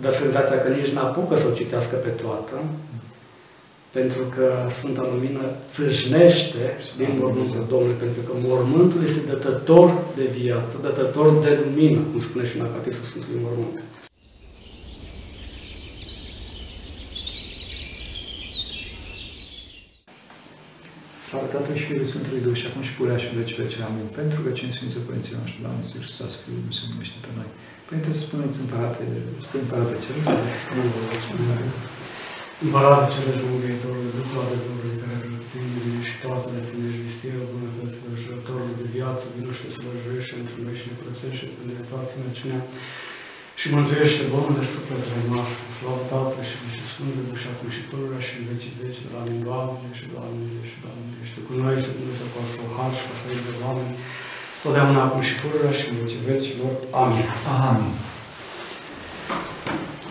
dă senzația că nici n-apucă să o citească pe toată, pentru că Sfânta Lumină țâșnește din mormântul Domnului, pentru că mormântul este dătător de viață, dătător de lumină, cum spune și în Acatistul Sfântului Mormânt. Slavă Tatălui și Fiului Sfântului Duh și acum și purea și în veci veci. Amin. Pentru că cine Sfinții Părinții noștri, Doamne Iisus Hristos, Fiul Lui, se numește pe noi. Părinte, să spuneți împărate, spune împărate cel. Haideți să spunem Împărate cele zămângăitorului, Duhul adevărului, care rătâiului și toate de tine, vistiră bunătăților, jurătorului de viață, vinuște să lăjuiește într noi și ne curățește până de toată năciunea și mântuiește de sufletele noastre. Slavă Tatălui și Fiului și Sfântului și acum și pururea și în vecii veci, de la Doamne și Doamne și Doamne. Ești cu noi să Dumnezeu cu să har și cu să de oameni, totdeauna acum și pururea și în vecii vecilor. Amin. Amin.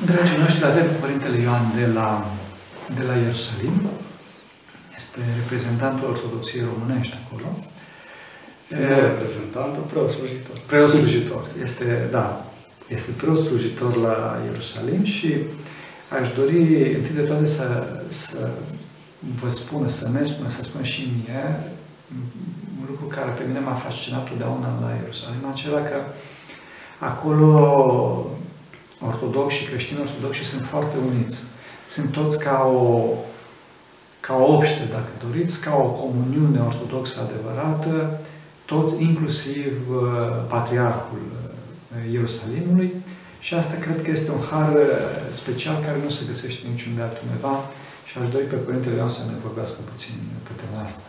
Dragii noștri, avem Părintele Ioan de la, de la Ierusalim. Este reprezentantul Ortodoxiei Românești acolo. Nu reprezentantul, preot slujitor. Preot slujitor. Este, da, este preot slujitor la Ierusalim și aș dori întâi de toate să, să vă spună, să ne spună, să spun și mie un lucru care pe mine m-a fascinat totdeauna la Ierusalim, acela că acolo ortodoxi și creștini ortodoxi sunt foarte uniți. Sunt toți ca o, ca o obște, dacă doriți, ca o comuniune ortodoxă adevărată, toți, inclusiv uh, Patriarhul uh, Ierusalimului, și asta cred că este un har uh, special care nu se găsește niciunde altundeva și aș dori pe Părintele Ioan să ne vorbească puțin pe tema asta.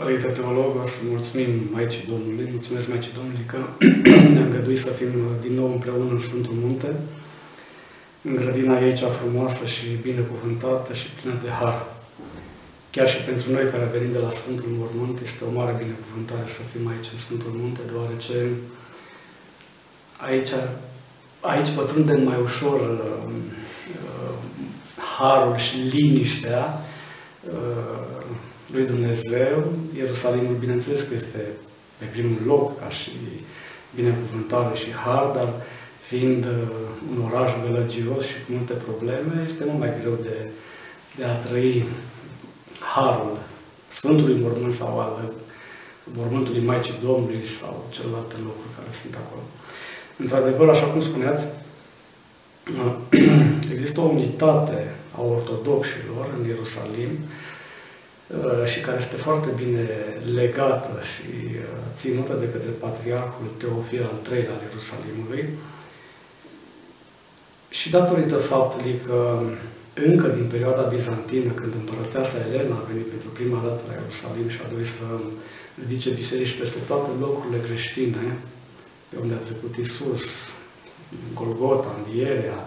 Părinte Teolog, o să mulțumim Maicii Domnului, mulțumesc Maicii Domnului că ne-a îngăduit să fim din nou împreună în Sfântul Munte în grădina ei cea frumoasă și binecuvântată și plină de har. Chiar și pentru noi care venim de la Sfântul Mormânt, este o mare binecuvântare să fim aici în Sfântul Munte, deoarece aici, aici pătrundem mai ușor uh, uh, harul și liniștea uh, lui Dumnezeu. Ierusalimul, bineînțeles că este pe primul loc ca și binecuvântare și har, dar uh, fiind uh, un oraș gălăgios și cu multe probleme, este mult mai greu de, de a trăi harul Sfântului Mormânt sau al Mormântului Maicii Domnului sau celelalte locuri care sunt acolo. Într-adevăr, așa cum spuneați, uh, există o unitate a ortodoxilor în Ierusalim uh, și care este foarte bine legată și ținută de către Patriarhul Teofil al III al Ierusalimului, și datorită faptului că încă din perioada bizantină, când împărăteasa Elena a venit pentru prima dată la Ierusalim și a dorit să ridice biserici peste toate locurile creștine, pe unde a trecut Isus, Golgota, Învierea,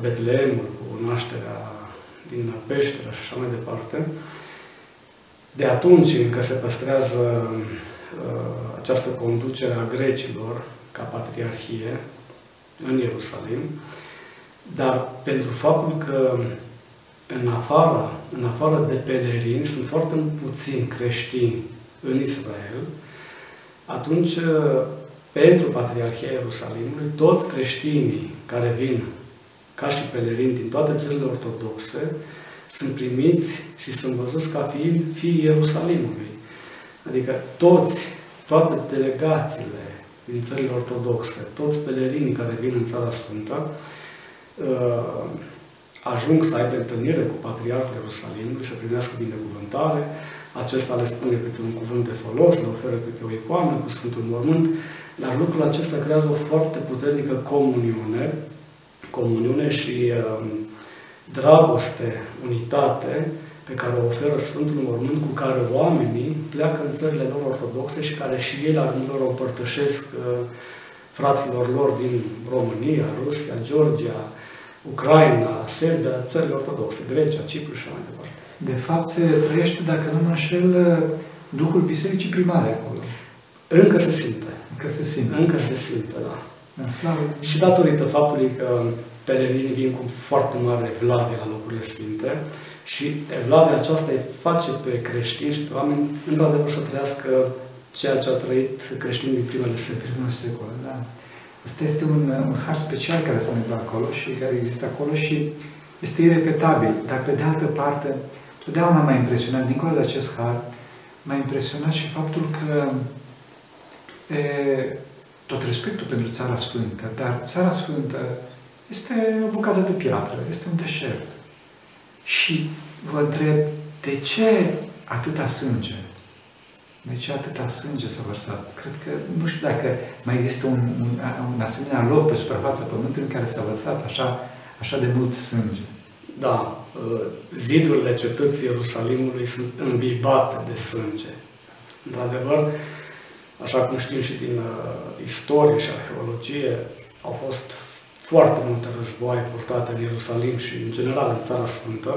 Betleemul, cu nașterea din peșteră și așa mai departe, de atunci încă se păstrează uh, această conducere a grecilor ca patriarhie, în Ierusalim, dar pentru faptul că în afară, în afară de pelerini sunt foarte puțini creștini în Israel, atunci pentru Patriarhia Ierusalimului, toți creștinii care vin ca și pelerinți din toate țările ortodoxe sunt primiți și sunt văzuți ca fiind fii Ierusalimului. Adică toți, toate delegațiile din țările ortodoxe, toți pelerinii care vin în Țara Sfântă, uh, ajung să aibă întâlnire cu Patriarhul Ierusalimului, să primească binecuvântare, acesta le spune câte un cuvânt de folos, le oferă câte o icoană cu Sfântul Mormânt, dar lucrul acesta creează o foarte puternică comuniune, comuniune și um, dragoste, unitate, pe care o oferă Sfântul Mormânt, cu care oamenii pleacă în țările lor ortodoxe și care și ei la rândul lor o împărtășesc uh, fraților lor din România, Rusia, Georgia, Ucraina, Serbia, țările ortodoxe, Grecia, Cipru și mai departe. De fapt, se trăiește, dacă nu mă înșel, Duhul Bisericii Primare acolo. Încă se simte. Încă se simte. Încă se simte, da. Slavă. Și datorită faptului că pelerinii vin cu foarte mare vlavie la locurile sfinte, și evlavia aceasta îi face pe creștini și pe oameni, într-adevăr, să trăiască ceea ce a trăit creștinii din primele secole. Primele secole, da. Asta este un, un har special care se întâmplă acolo și care există acolo și este irepetabil. Dar pe de altă parte, totdeauna m-a impresionat, dincolo de acest har, m-a impresionat și faptul că e, tot respectul pentru Țara Sfântă, dar Țara Sfântă este o bucată de piatră, este un deșert. Și vă întreb, de ce atâta sânge? De ce atâta sânge s-a vărsat? Cred că, nu știu dacă mai există un, un, un asemenea loc pe suprafața Pământului în care s-a vărsat așa, așa de mult sânge. Da, uh, zidurile cetății Ierusalimului sunt îmbibate de sânge. Într-adevăr, așa cum știm și din uh, istorie și arheologie, au fost foarte multe războaie purtate în Ierusalim și în general în Țara Sfântă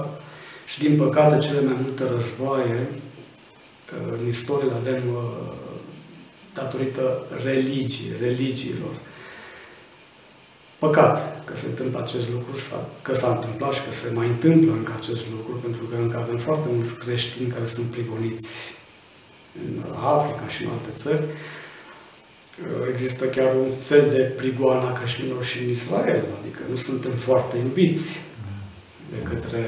și din păcate cele mai multe războaie uh, în istorie le avem uh, datorită religii, religiilor. Păcat că se întâmplă acest lucru, că s-a întâmplat și că se mai întâmplă încă acest lucru, pentru că încă avem foarte mulți creștini care sunt prigoniți în Africa și în alte țări există chiar un fel de prigoană a creștinilor și în Israel, adică nu suntem foarte iubiți de către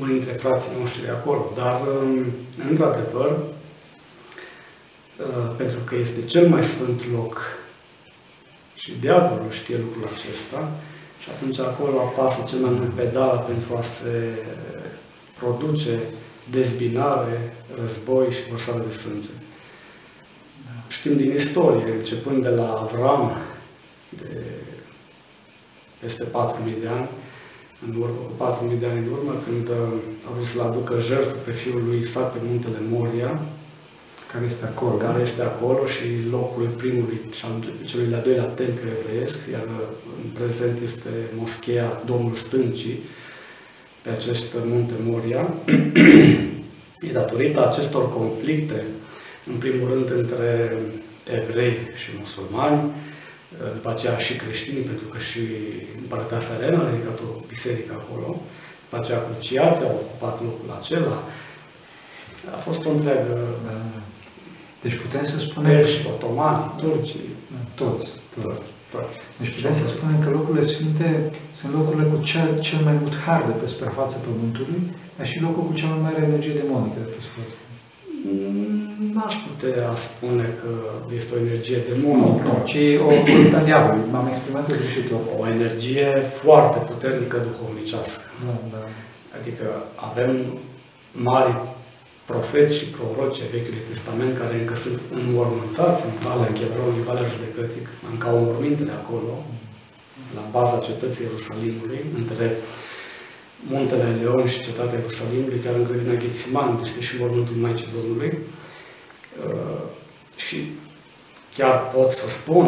unii dintre frații noștri acolo. Dar, um, într-adevăr, uh, pentru că este cel mai sfânt loc și diavolul știe lucrul acesta, și atunci acolo apasă cel mai mult pedal pentru a se produce dezbinare, război și vărsare de sânge. Știm din istorie, începând de la Avram, de peste 4.000 de ani, în urmă, 4.000 de ani în urmă, când uh, a vrut să-l aducă jertfă pe fiul lui Isaac pe muntele Moria, care este acolo. Care este acolo și locul primului și al celui de-al doilea templu evreiesc, iar uh, în prezent este moscheea Domnul Stâncii, pe acest munte Moria. e datorită acestor conflicte în primul rând între evrei și musulmani, după aceea și creștini, pentru că și Împărătea Serena a ridicat o biserică acolo, după aceea cruciații au ocupat locul acela. A fost o întreagă... Da. Deci putem să spunem... și otomani, turcii. Toți. Toți. toți. Deci putem să spunem că locurile sfinte sunt locurile cu cel, cel mai mult har de pe suprafața Pământului, dar și locul cu cea mai mare energie demonică de pe suprafața N-aș putea spune că este o energie demonică. Nu, ci o cultă diavolului. M-am exprimat de greșit O energie foarte puternică duhovnicească. Da, da. Adică avem mari profeți și proroci Vechiului Testament care încă sunt înmormântați în Valea Chevronului, Valea Judecății, încă au morminte de acolo, la baza cetății Ierusalimului, între Muntele Leon și cetatea Ierusalimului, chiar în grădina Ghețiman, unde este și mormântul Maicii Domnului. Uh, și chiar pot să spun,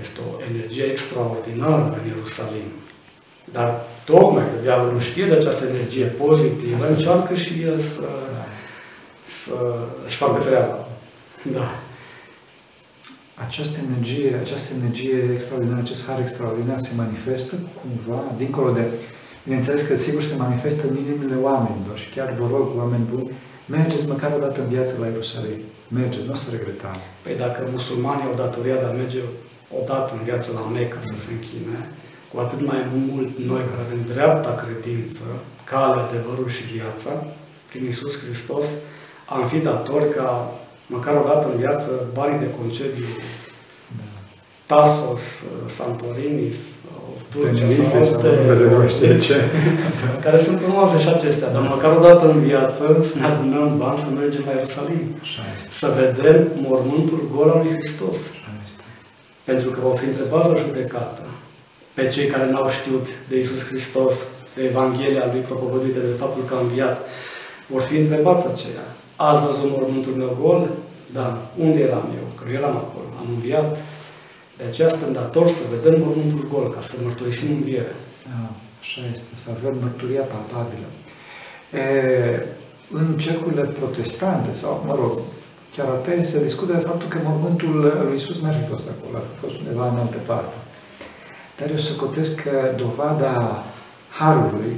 este o energie extraordinară în Ierusalim. Dar tocmai că diavolul știe de această energie pozitivă, Asta încearcă și el să, să își facă treaba. Da. Această energie, această energie extraordinară, acest har extraordinar se manifestă cumva, dincolo de Bineînțeles că sigur se manifestă în inimile oamenilor și chiar vă rog, oameni buni, mergeți măcar o dată în viață la Ierusalim. Mergeți, nu o să regretați. Păi dacă musulmanii au datoria de a merge o dată în viață la Mecca să se închine, cu atât mai mult noi care avem dreapta credință, calea, adevărul și viața, prin Iisus Hristos, am fi datori ca măcar o dată în viață banii de concediu da. Tasos, Santorini, Turcia sau alte, știe ce. care sunt frumoase și acestea, dar măcar o dată în viață să ne adunăm bani să mergem la Ierusalim. Să vedem mormântul gol al lui Hristos. Pentru că vor fi întrebați la judecată pe cei care n-au știut de Isus Hristos, de Evanghelia lui propovăduită de faptul că a înviat. Vor fi întrebați aceia. Ați văzut mormântul meu gol? Da. Unde eram eu? Că eu eram acolo. Am înviat. De aceea suntem datori să vedem mormântul gol, ca să mărturisim învierea. Ah, așa este, să avem mărturia palpabilă. E, în cercurile protestante, sau, mă rog, chiar atei, se discută de faptul că mormântul lui Iisus n-ar fi fost acolo, ar fi fost undeva în altă parte. Dar eu socotesc că dovada Harului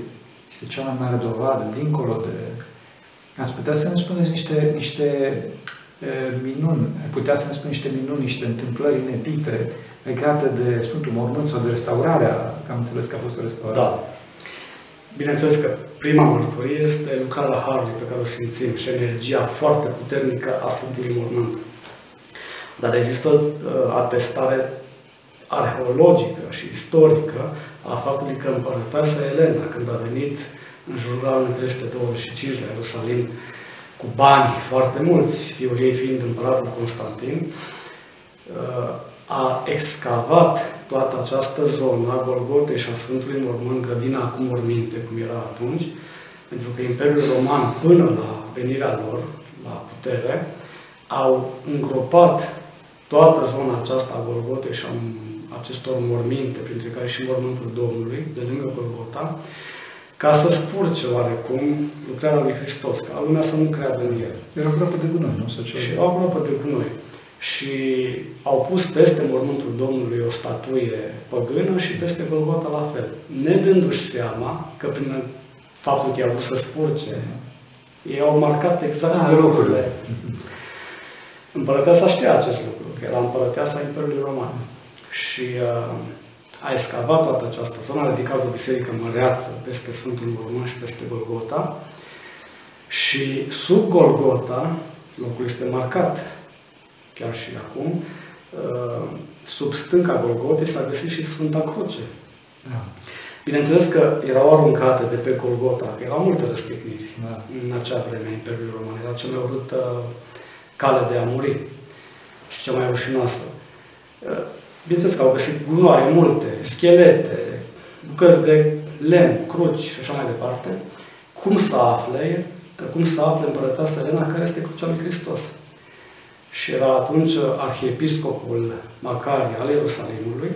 este cea mai mare dovadă, dincolo de... Ați putea să ne spuneți niște, niște minuni, putea să ne spun niște minuni, niște întâmplări inedite legate de Sfântul Mormânt sau de restaurarea, că am înțeles că a fost o restaurare. Da. Bineînțeles că prima mărturie este lucrarea Harului pe care o simțim și energia foarte puternică a Sfântului Mormânt. Dar există uh, atestare arheologică și istorică a faptului că împărăteasa Elena, când a venit în jurul anului 325 la Ierusalim, cu bani foarte mulți, fiul ei fiind împăratul Constantin, uh, a excavat toată această zonă a Golgotei și a Sfântului Mormânt, grădina cu morminte, cum era atunci, pentru că Imperiul Roman, până la venirea lor, la putere, au îngropat toată zona aceasta a Golgotei și a acestor morminte, printre care și mormântul Domnului, de lângă Golgota, ca să spurce oarecum lucrarea lui Hristos, ca lumea să nu creadă în El. Era aproape de gunoi, nu? Să și au aproape de gunoi. Și au pus peste mormântul Domnului o statuie păgână și peste Golgota la fel. Ne dându-și seama că prin faptul că i-au pus să spurce, ei au marcat exact ah, lucrurile. Împărăteasa știa acest lucru, că era împărăteasa Imperiului Roman. Și uh, a escavat toată această zonă, a ridicat o biserică măreață peste Sfântul Mormânt și peste Golgota. Și sub Golgota, locul este marcat chiar și acum, uh, sub stânca Golgotei s-a găsit și Sfânta Cruce. Da. Bineînțeles că erau aruncate de pe Golgota, că erau multe răstigniri da. în acea vreme a Imperiului Roman. Era cea mai urâtă cale de a muri și cea mai rușinoasă. Uh, bineînțeles că au găsit gunoaie multe, schelete, bucăți de lemn, cruci și așa mai departe. Cum să afle, cum să afle împărăteasa Elena care este crucea lui Hristos? Și era atunci arhiepiscopul Macari al Ierusalimului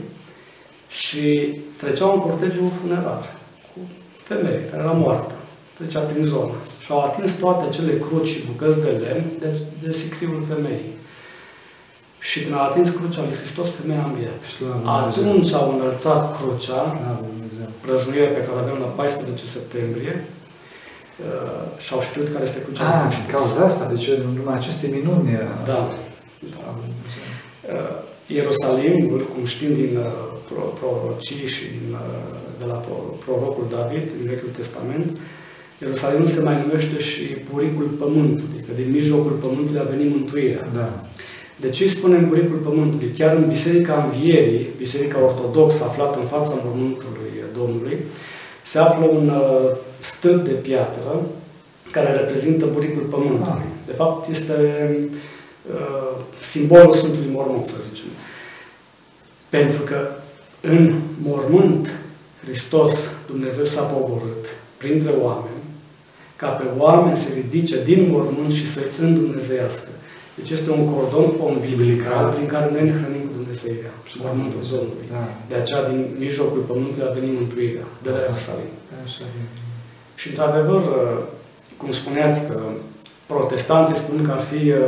și trecea un cortegiu funerar cu femei care era moartă. Trecea prin zonă. Și au atins toate acele cruci și bucăți de lemn de, de sicriul femeii. Și când a atins crucea lui Hristos, femeia a înviat. Atunci au înălțat crucea, răznuirea pe care o avem la 14 septembrie, uh, și au știut care este crucea ah, lui cauza asta, deci numai aceste minuni. Da. da. Uh, Ierusalimul, cum știm din uh, pro, prorocii și din, de la prorocul David, din Vechiul Testament, Ierusalimul se mai numește și buricul pământului, că din mijlocul pământului a venit mântuirea. Da. De ce îi spunem buricul pământului? Chiar în Biserica Învierii, Biserica Ortodoxă aflată în fața mormântului Domnului, se află un uh, stâlp de piatră care reprezintă buricul pământului. De fapt, este uh, simbolul Sfântului Mormânt, să zicem. Pentru că în mormânt Hristos, Dumnezeu s-a poborât printre oameni, ca pe oameni să ridice din mormânt și să-i îndumnezeiască. Deci este un cordon umbilical prin care noi ne hrănim cu Dumnezeirea, mormântul Domnului. Da. De aceea, din mijlocul pământului a venit mântuirea, de la Ierusalim. Și, într-adevăr, cum spuneați că protestanții spun că ar fi uh,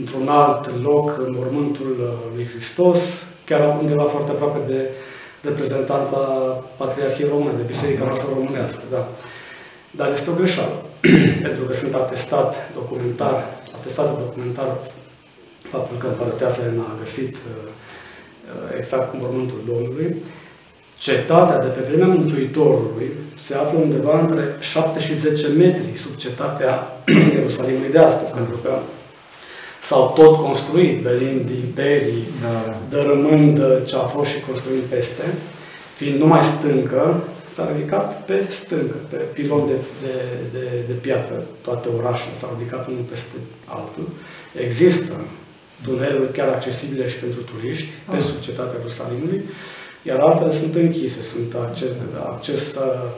într-un alt loc în mormântul uh, lui Hristos, chiar undeva foarte aproape de reprezentanța Patriarhiei Române, de Biserica noastră românească, da. Dar este o greșeală, pentru că sunt atestat documentar atestat documentar faptul că împărăteasa Elena a găsit uh, uh, exact cu mormântul Domnului. Cetatea de pe vremea Mântuitorului se află undeva între 7 și 10 metri sub cetatea Ierusalimului de astăzi, da. pentru că s-au tot construit, venind imperii, da, da. dărâmând ce a fost și construit peste, fiind numai stâncă, s-a ridicat pe stâncă, pe pilon de, de, de, de piatră. Toate orașele s-au ridicat unul peste altul. Există tuneluri chiar accesibile și pentru turiști, ah. pe sub cetatea Ierusalimului, iar altele sunt închise, sunt acces, acces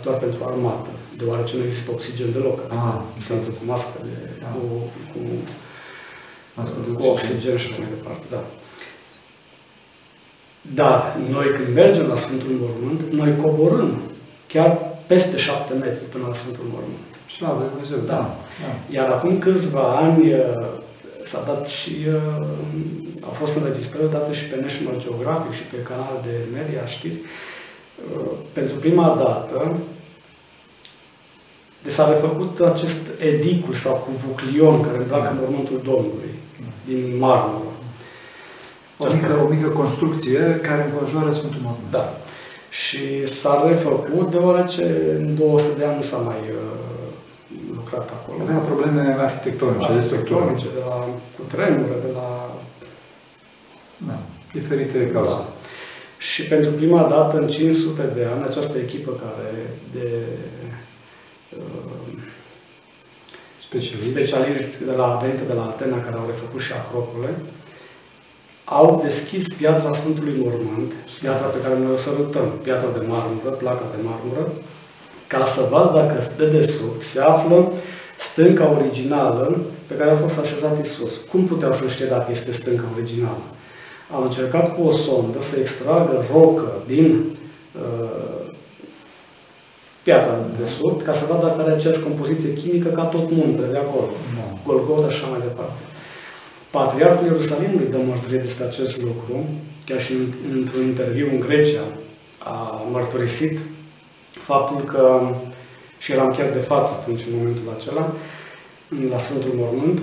doar pentru armată, deoarece nu există oxigen deloc. Ah, sunt cu mască de, ah. cu, cu, cu oxigen și mai departe, da. Dar noi când mergem la Sfântul Mormânt, noi coborâm chiar peste șapte metri până la Sfântul Mormânt. Slavă Dumnezeu, da. da. Iar acum câțiva ani uh, s-a dat și, uh, au fost înregistrări date și pe National Geographic și pe canal de media știri, uh, pentru prima dată, Deci s-a refăcut acest edicul sau cuvuclion care îmbracă mormântul Domnului din marmură. O mică, o mică construcție care înconjoară Sfântul Mormânt. Da. Și s-a refăcut deoarece în 200 de ani nu s-a mai uh, lucrat acolo. Avea probleme arhitectonice, arhitectonice, de la cutremure, de la... Da, diferite cauze. Da. Și pentru prima dată în 500 de ani, această echipă care de uh, specialiști. specialiști de la, venite de la Atena, care au refăcut și Acropole, au deschis piatra Sfântului Mormânt, piatra pe care noi o sărutăm, piatra de marmură, placa de marmură, ca să vadă dacă de desubt se află stânca originală pe care a fost așezat Isus. Cum puteau să știe dacă este stânca originală? Au încercat cu o sondă să extragă rocă din uh, piatra de sud, ca să vadă dacă are aceeași compoziție chimică ca tot muntele de acolo. Da. Golgota și așa mai departe. Patriarhul Ierusalimului dă mărturie despre acest lucru, chiar și într-un interviu în Grecia a mărturisit faptul că, și eram chiar de față atunci în momentul acela, la Sfântul Mormânt,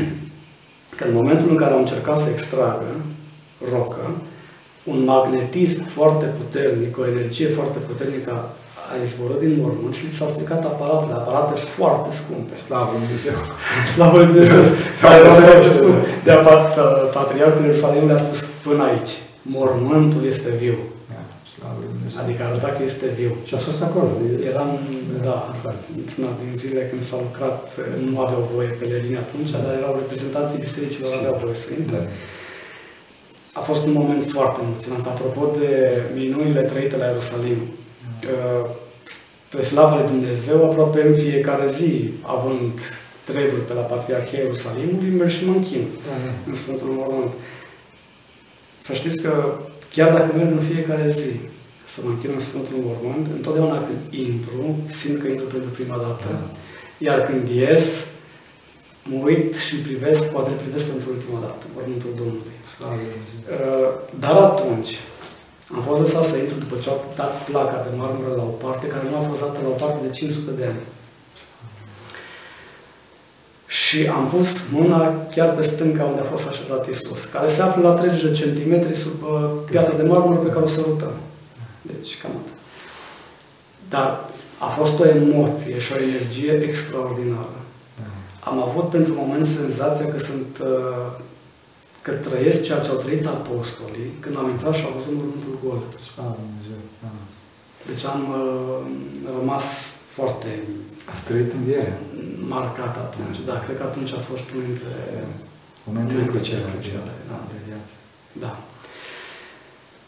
că în momentul în care au încercat să extragă rocă, un magnetism foarte puternic, o energie foarte puternică a izvorât din mormânt și li s-au stricat aparatele, aparate foarte scumpe. Slavă Lui Dumnezeu! Slavă Lui Dumnezeu! De Patriarhul Ierusalimului a spus până aici. Mormântul este viu. Adică arăta că este viu. Și a fost acolo. Eram, da, într-una din zile când s-a lucrat, nu aveau voie pe linie atunci, dar erau reprezentanții bisericilor, aveau voie să intre. Da. A fost un moment foarte emoționant. Apropo de minunile trăite la Ierusalim, pe slavă lui Dumnezeu, aproape în fiecare zi, având treburi pe la Patriarhia Ierusalimului, merg și mă închin da, da. în Sfântul Mormânt. Să știți că chiar dacă merg în fiecare zi să mă închin în Sfântul Mormânt, întotdeauna când intru, simt că intru pentru prima dată. Da. Iar când ies, mă uit și privesc, poate privesc pentru ultima dată, Mormântul Domnului. Uh, dar atunci, am fost lăsat să intru după ce au dat placa de marmură la o parte, care nu a fost dată la o parte de 500 de ani. Și am pus mâna chiar pe stânca unde a fost așezat Isus, care se află la 30 de centimetri sub uh, piatra de marmură pe care o sărutăm. Deci, cam atât. Dar a fost o emoție și o energie extraordinară. Am avut pentru moment senzația că sunt uh, că trăiesc ceea ce au trăit apostolii când am intrat și au văzut mormântul gol. Deci am uh, rămas foarte... Ați trăit în viere. Marcat atunci, da. Cred că atunci a fost unul dintre... Momentele cruciale, cruciale da. de viață. Da.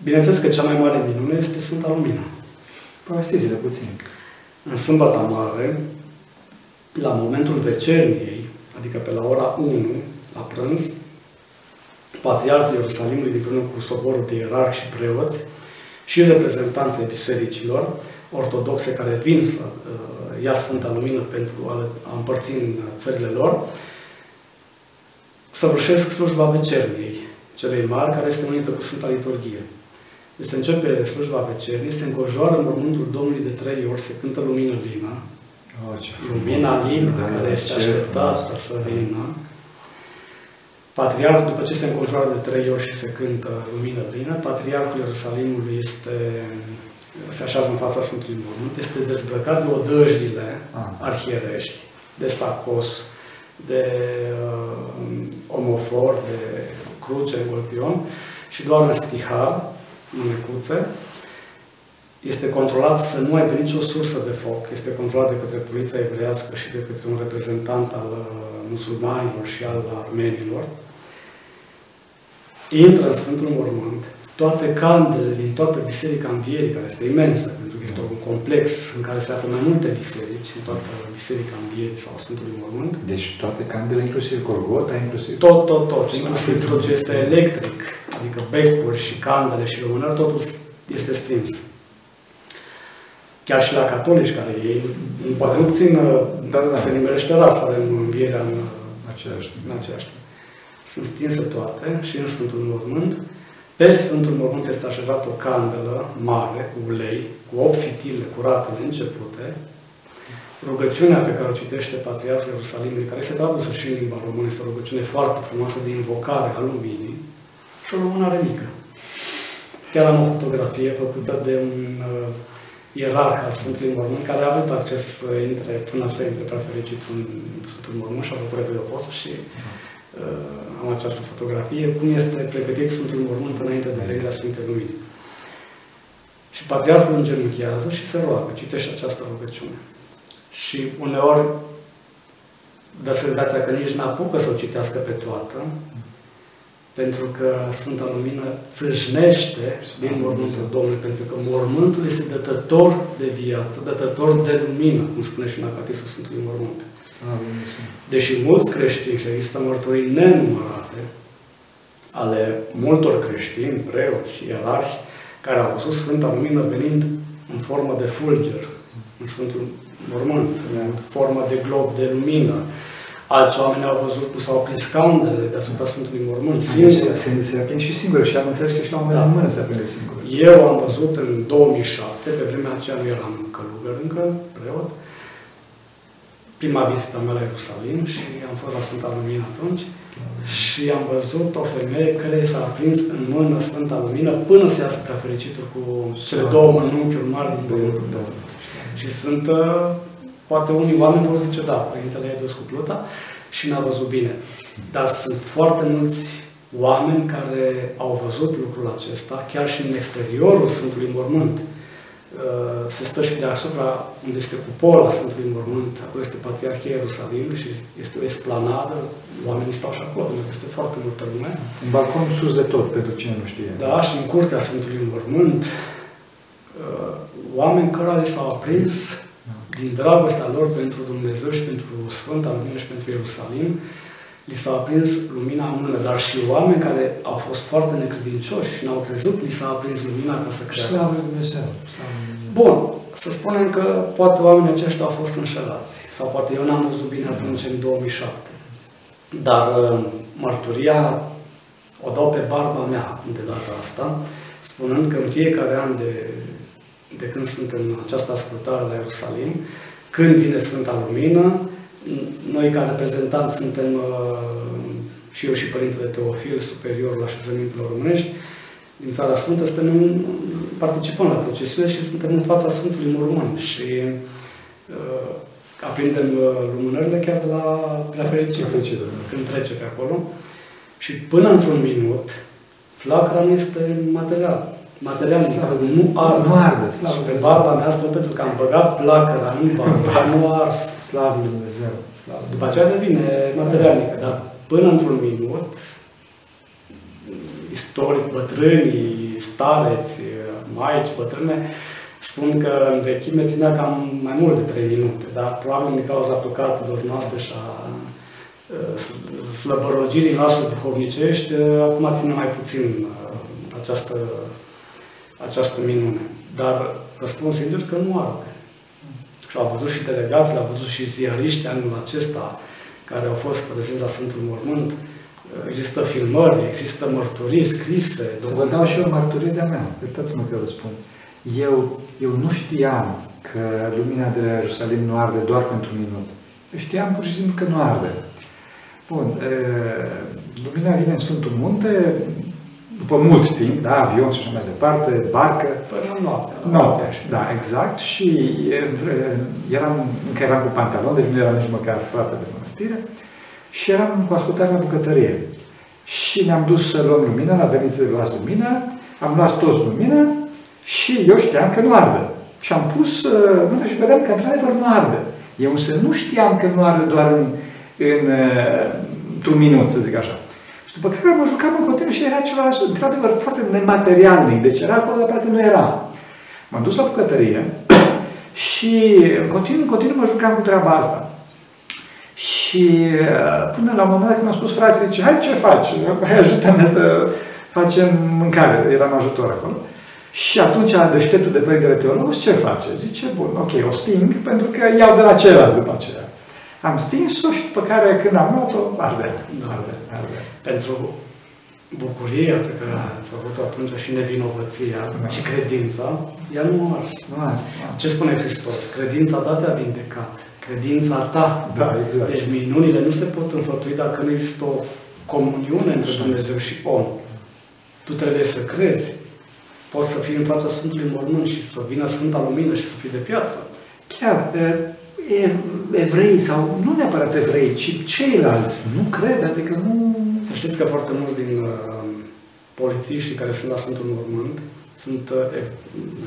Bineînțeles că cea mai mare minune este Sfânta Lumină. Povestiți-le puțin. În Sâmbăta Mare, la momentul vecerniei, adică pe la ora 1, la prânz, Patriarhul Ierusalimului împreună cu soborul de ierarhi și preoți și reprezentanții bisericilor ortodoxe care vin să uh, ia Sfânta Lumină pentru a împărți în țările lor, săvârșesc slujba vecerniei, celei mari, care este unită cu Sfânta Liturghie. Deci se începe slujba vecerniei, se încojoară mormântul Domnului de trei ori, se cântă lumină lină, oh, lumina lină, care este așteptată să vină, Patriarhul, după ce se înconjoară de trei ori și se cântă lumină plină, Patriarhul Ierusalimului este, se așează în fața Sfântului Mormânt, este dezbrăcat de odăjdile ah. arhierești, de sacos, de uh, omofor, de cruce, golpion și doar în stihar, în necuțe, este controlat să nu aibă nicio sursă de foc. Este controlat de către poliția evreiască și de către un reprezentant al uh, musulmanilor și al armenilor intră în Sfântul Mormânt, toate candelele din toată Biserica Învierii, care este imensă, pentru că este un complex în care se află mai multe biserici, în toată Biserica Învierii sau Sfântului Mormânt. Deci toate candelele, inclusiv Golgota, inclusiv... Tot, tot, tot, inclusiv tot ce este electric, adică becuri și candele și lumânări, totul este stins. Chiar și la catolici, care ei poate nu țin, dar da. se nimerește rar să avem învierea în același, în același timp sunt stinse toate și în Sfântul Mormânt. Pe Sfântul Mormânt este așezată o candelă mare cu ulei, cu 8 fitile curate începute. rugăciunea pe care o citește Patriarhul Ierusalimului, care este tradusă și în limba română, este o rugăciune foarte frumoasă de invocare a luminii, și o lumânare mică. Chiar am o fotografie făcută de un uh, ierarh al Sfântului Mormânt, care a avut acces să intre, până să intre prea fericit în Sfântul Mormânt și a făcut repede o poză și uh, am această fotografie, cum este pregătit Sfântul Mormânt înainte de venirea Sfintei Lumini. Și Patriarhul îngenunchează și se roagă, citește această rugăciune. Și uneori dă senzația că nici n-apucă să o citească pe toată, pentru că Sfânta Lumină țâșnește din mormântul Domnului, pentru că mormântul este dătător de viață, dătător de lumină, cum spune și în Acatistul Sfântului Mormânt. Deși mulți creștini, și există mărturii nenumărate, ale multor creștini, preoți și ierarhi, care au văzut Sfânta Lumină venind în formă de fulger, în Sfântul Mormânt, în formă de glob de lumină, Alți oameni au văzut cum s-au prins scaunele deasupra Sfântului Mormânt, singuri. Se, se aprind și singuri și am înțeles că și la un moment da. în mână se aprinde singur. Eu am văzut în 2007, pe vremea aceea nu eram călugăr încă, preot, prima vizită mea la Ierusalim și am fost la Sfânta Lumină atunci și am văzut o femeie care s-a aprins în mână Sfânta Lumină până să iasă prea fericitul cu cele două mănunchiuri mari din Pământul Și sunt uh, Poate unii oameni vor zice, da, Părintele e dus cu pluta și n-a văzut bine. Dar sunt foarte mulți oameni care au văzut lucrul acesta, chiar și în exteriorul Sfântului Mormânt. Uh, se stă și deasupra, unde este cupola Sfântului Mormânt, acolo este Patriarhia Ierusalim și este o esplanadă, oamenii stau și acolo, pentru că este foarte multă lume. Un balcon sus de tot, pentru cine nu știe. Da, și în curtea Sfântului Mormânt, uh, oameni care li s-au aprins din dragostea lor pentru Dumnezeu și pentru Sfânta Lumină și pentru Ierusalim, li s-a aprins lumina în mână, dar și oameni care au fost foarte necredincioși și n-au crezut, li s-a aprins lumina ca să creadă. Slavă Dumnezeu! Bun, să spunem că poate oamenii aceștia au fost înșelați, sau poate eu n-am văzut bine atunci în 2007. Dar uh, mărturia o dau pe barba mea de data asta, spunând că în fiecare an de de când sunt în această ascultare la Ierusalim, când vine Sfânta Lumină, noi ca reprezentanți suntem uh, și eu și Părintele Teofil, superiorul așezămintelor românești, din Țara Sfântă, suntem în, participăm la procesiune și suntem în fața Sfântului Mormânt și uh, aprindem uh, lumânările chiar de la prea fericit, când trece pe acolo. Și până într-un minut, flacăra nu este material material nu arde. Nu arde. Și pe barba mea spun pentru că am băgat placăra în barba și nu a ars. Slavă Lui Dumnezeu. După aceea devine materialnică, dar până într-un minut, istoric, bătrânii, stareți, maici, bătrâne, spun că în vechime ținea cam mai mult de 3 minute, dar probabil din cauza păcatelor noastre și a slăbărogirii noastre duhovnicești, acum ține mai puțin această această minune. Dar răspund sincer că nu arde. Și au văzut și delegații, au văzut și ziariști anul acesta, care au fost prezenți la Sfântul Mormânt. Există filmări, există mărturii scrise. Vă dau și eu mărturie de-a mea. Uitați-mă că vă spun. Eu, eu nu știam că lumina de la Ierusalim nu arde doar pentru un minut. Știam pur și simplu că nu arde. Bun. E, lumina vine în Sfântul Munte, după mult timp, da, avion și așa mai departe, barcă. Până noaptea. Noaptea, da, exact. Și eram, încă eram cu pantalon, deci nu eram nici măcar frate de mănăstire. Și eram cu ascultare la bucătărie. Și ne-am dus să luăm lumină, la venit să luați lumină, am luat toți lumină și eu știam că nu arde. Și am pus lumină și vedeam că într-adevăr nu arde. Eu însă nu știam că nu arde doar în, în, într-un minut, să zic așa. După care mă jucam în continuu și era ceva, într-adevăr, foarte nematerialnic. Deci era acolo, dar parcă nu era. M-am dus la bucătărie și în continuu, în continuu mă jucam cu treaba asta. Și uh, până la un moment dat când am spus frații, zice, hai ce faci? Hai ajută-ne să facem mâncare. Eram ajutor acolo. Și atunci deșteptul de părintele teolog, ce face? Zice, bun, ok, o sting, pentru că iau de la celălalt după aceea. Am stins-o și după care când am luat-o, arde, arde, arde pentru bucuria pe care ați avut-o atunci și nevinovăția da. și credința, ea nu a ars. Nu ars. Da. Ce spune Hristos? Credința ta te-a vindecat. credința ta. Da, exact. Deci minunile nu se pot înfăptui dacă nu există o comuniune între Dumnezeu și om. Tu trebuie să crezi. Poți să fii în fața Sfântului Mormânt și să vină Sfânta Lumină și să fii de piatră. Chiar, e, evrei sau nu neapărat evrei, ci ceilalți nu cred, adică nu... Știți că foarte mulți din uh, polițiștii care sunt la Sfântul Mormânt sunt, uh, ev,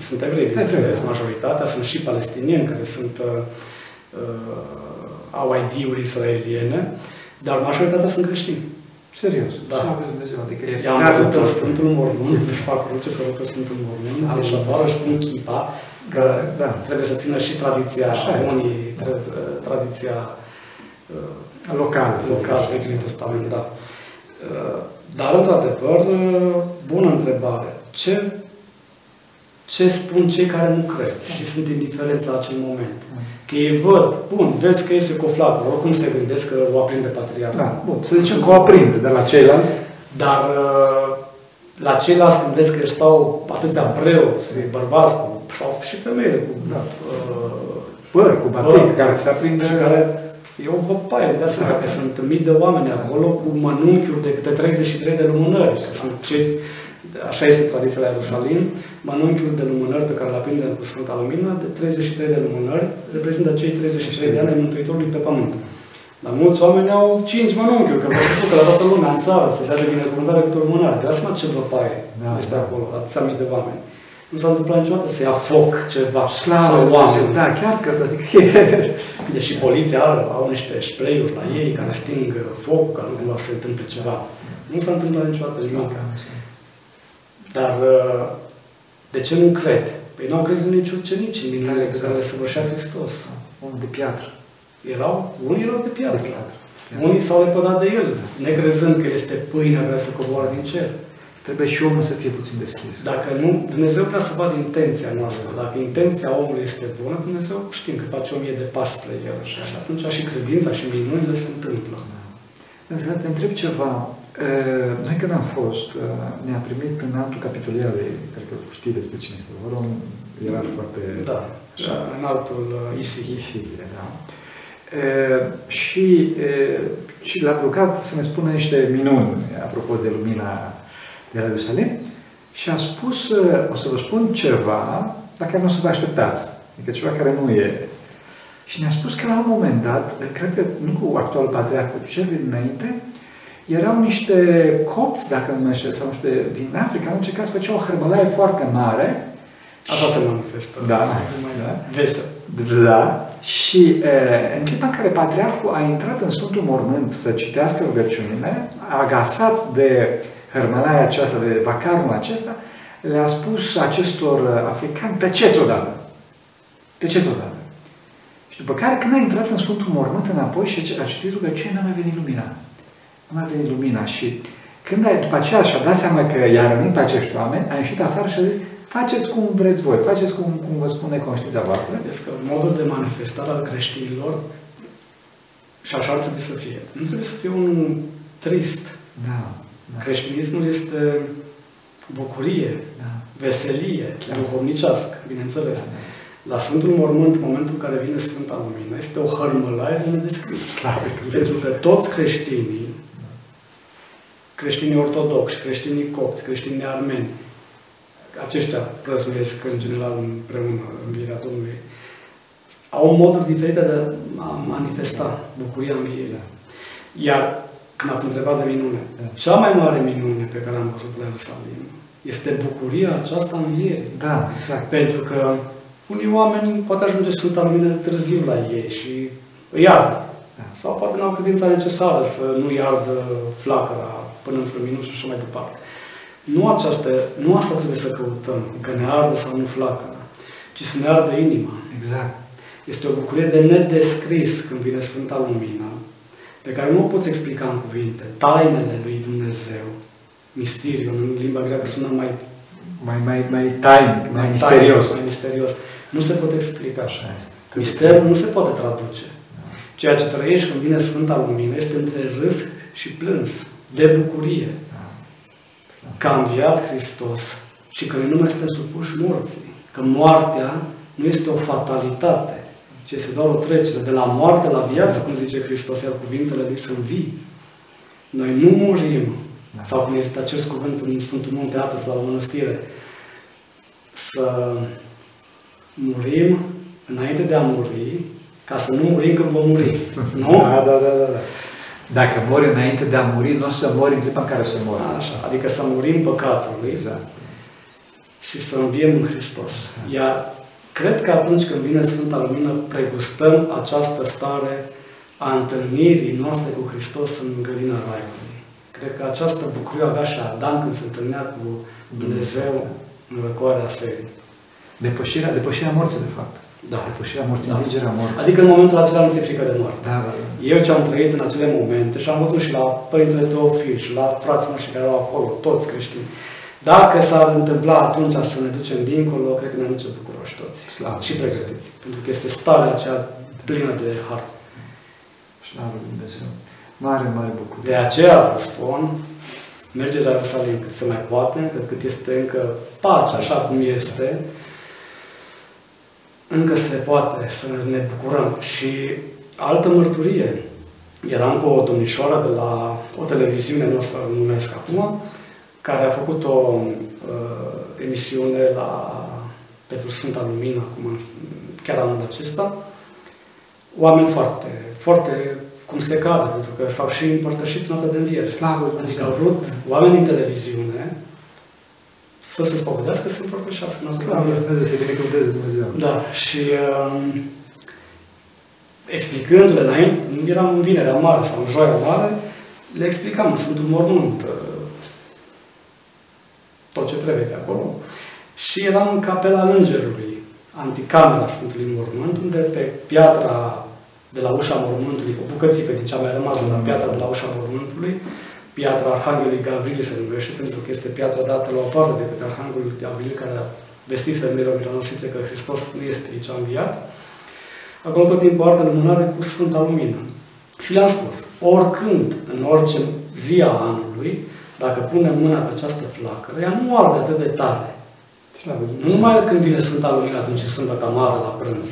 sunt evrei, bineînțeles, majoritatea, sunt și palestinieni care sunt, uh, uh, au ID-uri israeliene, dar majoritatea sunt creștini. Serios. Da. Dumnezeu, adică e I-am văzut în Sfântul Mormânt, deci fac cruce să văd Sfântul Mormânt, deci apară și pun chipa, că da. trebuie să țină și tradiția Așa unii, tra, tradiția uh, locală, locală, Vechiul Testament, da. Uh, dar, într-adevăr, uh, bună întrebare. Ce, ce spun cei care nu cred și sunt indiferenți la acel moment? Că ei văd, bun, vezi că este cu flacul, oricum se gândesc că o aprinde patriarhul. Da, bun, să zicem că o aprinde de la ceilalți. Dar uh, la ceilalți când vezi că stau atâția preoți, bărbați cu, sau și femeile cu da. uh, păr, cu batic, care se aprinde... Și care E o văpaie, de asta că sunt mii de oameni acolo cu mănunchiuri de câte 33 de lumânări. Sunt cei, așa este tradiția la Ierusalim, mănunchiul de lumânări pe care îl aprindem cu Sfânta Lumină, de 33 de lumânări, reprezintă cei 33 de ani ai Mântuitorului pe pământ. Dar mulți oameni au 5 mănunchiuri, că vă că la toată lumea în țară se dea de binecuvântare câte o lumânare. De asta ce văpaie da, este da. acolo, atâția mii de oameni. Nu s-a întâmplat niciodată să ia foc ceva Slavă, sau oameni. Da, chiar că adică Deși poliția are, au niște spray-uri la ei care sting focul, ca nu cumva să se întâmple ceva. Nu s-a întâmplat niciodată nimic. Dar uh, de ce nu cred? Păi nu au crezut nici ucenici în minunile pe care le săvârșea Hristos. Om de piatră. Erau, unii erau de piatră. De piatră. Unii s-au lepădat de el, necrezând că este pâinea care să coboară din cer. Trebuie și omul să fie puțin deschis. Dacă nu, Dumnezeu vrea să vadă intenția noastră. Dacă intenția omului este bună, Dumnezeu știm că face o mie de pași spre el. Și atunci și credința și minunile se întâmplă. Să te întreb ceva. Noi când am fost, ne-a primit în altul capitoliere, cred că știi despre cine este vorba, un ierarh foarte... Da, așa, în altul Isihie. Isihie, da. Și, și l-a rugat să ne spună niște minuni, apropo de lumina de la Ierusalim, și a spus, o să vă spun ceva la care nu o să vă așteptați. Adică ceva care nu e. Și ne-a spus că la un moment dat, cred că nu cu actualul patriarh, cu cel dinainte, erau niște copți, dacă nu știu, sau nu știu, din Africa, în ce caz făceau o hârmălaie foarte mare. Așa se manifestă. Da, da. Vesă. Da. Și e, în clipa în care patriarhul a intrat în Sfântul Mormânt să citească rugăciunile, agasat de hărmălaia aceasta, de vacarul acesta, le-a spus acestor africani, tăceți odată. Tăceți odată. Și după care, când a intrat în Sfântul Mormânt înapoi și a citit rugăciunea, n-a mai venit lumina. Nu mai venit lumina și când a, după aceea și-a dat seama că i-a rănit pe acești oameni, a ieșit afară și a zis, faceți cum vreți voi, faceți cum, cum vă spune conștiința voastră. Deci că modul de manifestare al creștinilor, și așa ar trebui să fie, nu trebuie să fie un trist. Da. Da. Creștinismul este bucurie, da. veselie, Chiar. duhovnicească, bineînțeles. Da. La Sfântul Mormânt, în momentul în care vine Sfânta Lumină, este o hărmălaie de nedescris. Pentru că toți creștinii, creștinii ortodoxi, creștinii copți, creștinii armeni, aceștia prăzuiesc în general împreună învierea Domnului, au moduri diferite de a manifesta bucuria învierii. Iar când ați întrebat de minune, da. cea mai mare minune pe care am văzut la Ierusalim este bucuria aceasta învierii. Da, exact. Pentru că unii oameni poate ajunge Sfânta Lumină târziu la ei și îi ardă. Da. Sau poate nu au credința necesară să nu iardă flacăra până într-un minut și așa mai departe. Nu, această, nu asta trebuie să căutăm, că ne ardă sau nu flacăra, ci să ne ardă inima. Exact. Este o bucurie de nedescris când vine Sfânta Lumină, pe care nu o poți explica în cuvinte. Tainele lui Dumnezeu, misteriul, în limba greacă sună mai mai, mai, mai tainic, mai, mai misterios. Tainic, mai misterios. Nu se poate explica așa. Este. Misterul nu se poate traduce. Ceea ce trăiești când vine Sfânta Lumină este între râs și plâns, de bucurie. Că a înviat Hristos și că noi nu mai suntem supuși morții. Că moartea nu este o fatalitate, ci este doar o trecere de la moarte la viață, cum zice Hristos, iar cuvintele lui sunt vii. Noi nu murim, da. sau cum este acest cuvânt în Sfântul Munte Atos la o mănăstire, să murim înainte de a muri, ca să nu murim când vom muri. Nu? Da, da, da, da. da. Dacă mori înainte de a muri, nu o să mori în clipa în care să mori. Așa, adică să murim păcatului Exact. și să înviem în Hristos. Iar cred că atunci când vine Sfânta Lumină, pregustăm această stare a întâlnirii noastre cu Hristos în grădina Raiului. Cred că această bucurie avea și Adam când se întâlnea cu Dumnezeu în răcoarea serii. Depășirea, depășirea morții, de fapt. Da. Depășirea morții, Da. învingerea morții. Adică în momentul acela nu ți-e frică de moarte. Da, da, da. Eu ce am trăit în acele momente și am văzut și la Părintele Teofil și la frații noștri care erau acolo, toți creștini. Dacă s-ar întâmpla atunci să ne ducem dincolo, cred că ne duce bucuroși toți. Slavă și pregătiți. Pentru că este starea aceea plină de har. Slavă lui Dumnezeu. Mare, mare bucurie. De aceea vă spun, mergeți la Ierusalim cât se mai poate, cât, cât este încă pace, așa cum este, încă se poate să ne bucurăm. Și altă mărturie. Eram cu o domnișoară de la o televiziune, nu o să o numesc acum, care a făcut o uh, emisiune la, pentru Sfânta Lumină, acum, chiar anul acesta. Oameni foarte, foarte cum se cade, pentru că s-au și împărtășit noaptea de înviere. Slavă lui Adică Dumnezeu. au vrut oameni din televiziune să se spovedească, să se împărtășească noaptea de Slavă lui înviere. Dumnezeu, să binecuvânteze Dumnezeu. Da, și um, explicându-le înainte, eram în vinerea mare sau în joia mare, le explicam în Sfântul Mormânt uh, tot ce trebuie pe acolo. Și eram în capela Îngerului, anticamera Sfântului Mormânt, unde pe piatra de la ușa mormântului, o bucățică din ce a mai rămas de la piatra de la ușa mormântului, piatra Arhanghelului Gavril se numește, pentru că este piatra dată la o parte de către Arhanghelul Gavril, care a vestit femeilor milanosițe că Hristos nu este aici a înviat. Acolo tot timpul arde lumânare cu Sfânta Lumină. Și le-am spus, oricând, în orice zi a anului, dacă punem mâna pe această flacără, ea nu arde atât de tare. Slavă lui Nu Dumnezeu. numai când vine Sfânta Lumină atunci în Sfânta Camară la prânz,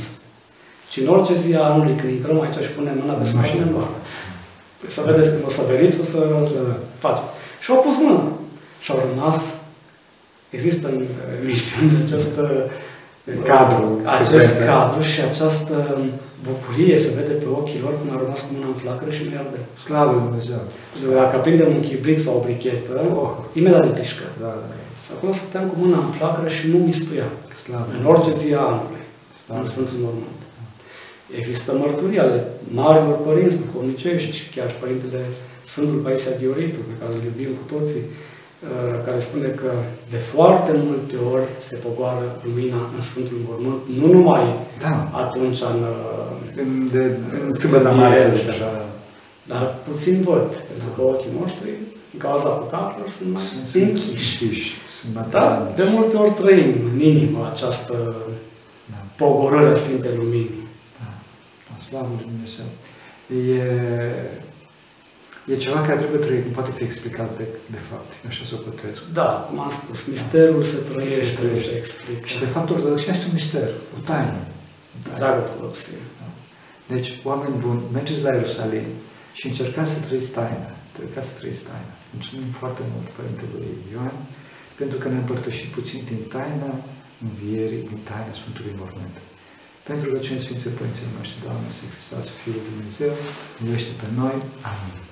ci în orice zi a anului când intrăm aici și punem mâna pe Nu spatele știu. noastră. Păi să vedeți când o să veniți, o să facem. Și au pus mâna. Și au rămas. Există în emisiune această Cadru, acest secvență. cadru și această bucurie se vede pe ochii lor când au rămas cu mâna în flacără și nu arde. Slavă lui Dumnezeu. Pentru că Dacă aprindem un chibrit sau o brichetă, Oh. imediat îl pișcă. Da, da, da. Acolo stăteam cu mâna în flacără și nu mistuia. Slavă. În orice zi a anului, în Slavă. Sfântul Mormânt. Există mărturii ale marilor părinți duhovnicești, chiar și Părintele Sfântul Paisia Gheoritu, pe care îl iubim cu toții, uh, care spune că de foarte multe ori se pogoară lumina în Sfântul Mormânt, nu numai Da. atunci în, uh, În, de, în sâmbătă mare, să zic așa. dar puțin văd, pentru că ochii noștri, în cauza păcatelor, sunt mai Sunt închiși. închiși. Sunt mai Da, de multe ori trăim în inimă această Da. pogorâre a Sfintei Lumini. Da, slavă lui Dumnezeu. E, e ceva care trebuie trăit, nu poate fi explicat de, de fapt. Eu așa să o pătresc. Da, cum am spus, misterul se trăiește, Se trăiește. se explică. Și de fapt ortodoxia este un mister, o taină. O taină. Dragă ortodoxie. Deci, oameni buni, mergeți la Ierusalim și încercați să trăiți taina. Încercați să trăiți taina. Mulțumim foarte mult Părintelui Ioan pentru că ne-a împărtășit puțin din taina învierii, din taina Sfântului Mormânt. Pentru că Sfinții Părinții noștri, Doamne, să Hristos, Fiul lui Dumnezeu, miluiește pe noi. Amin.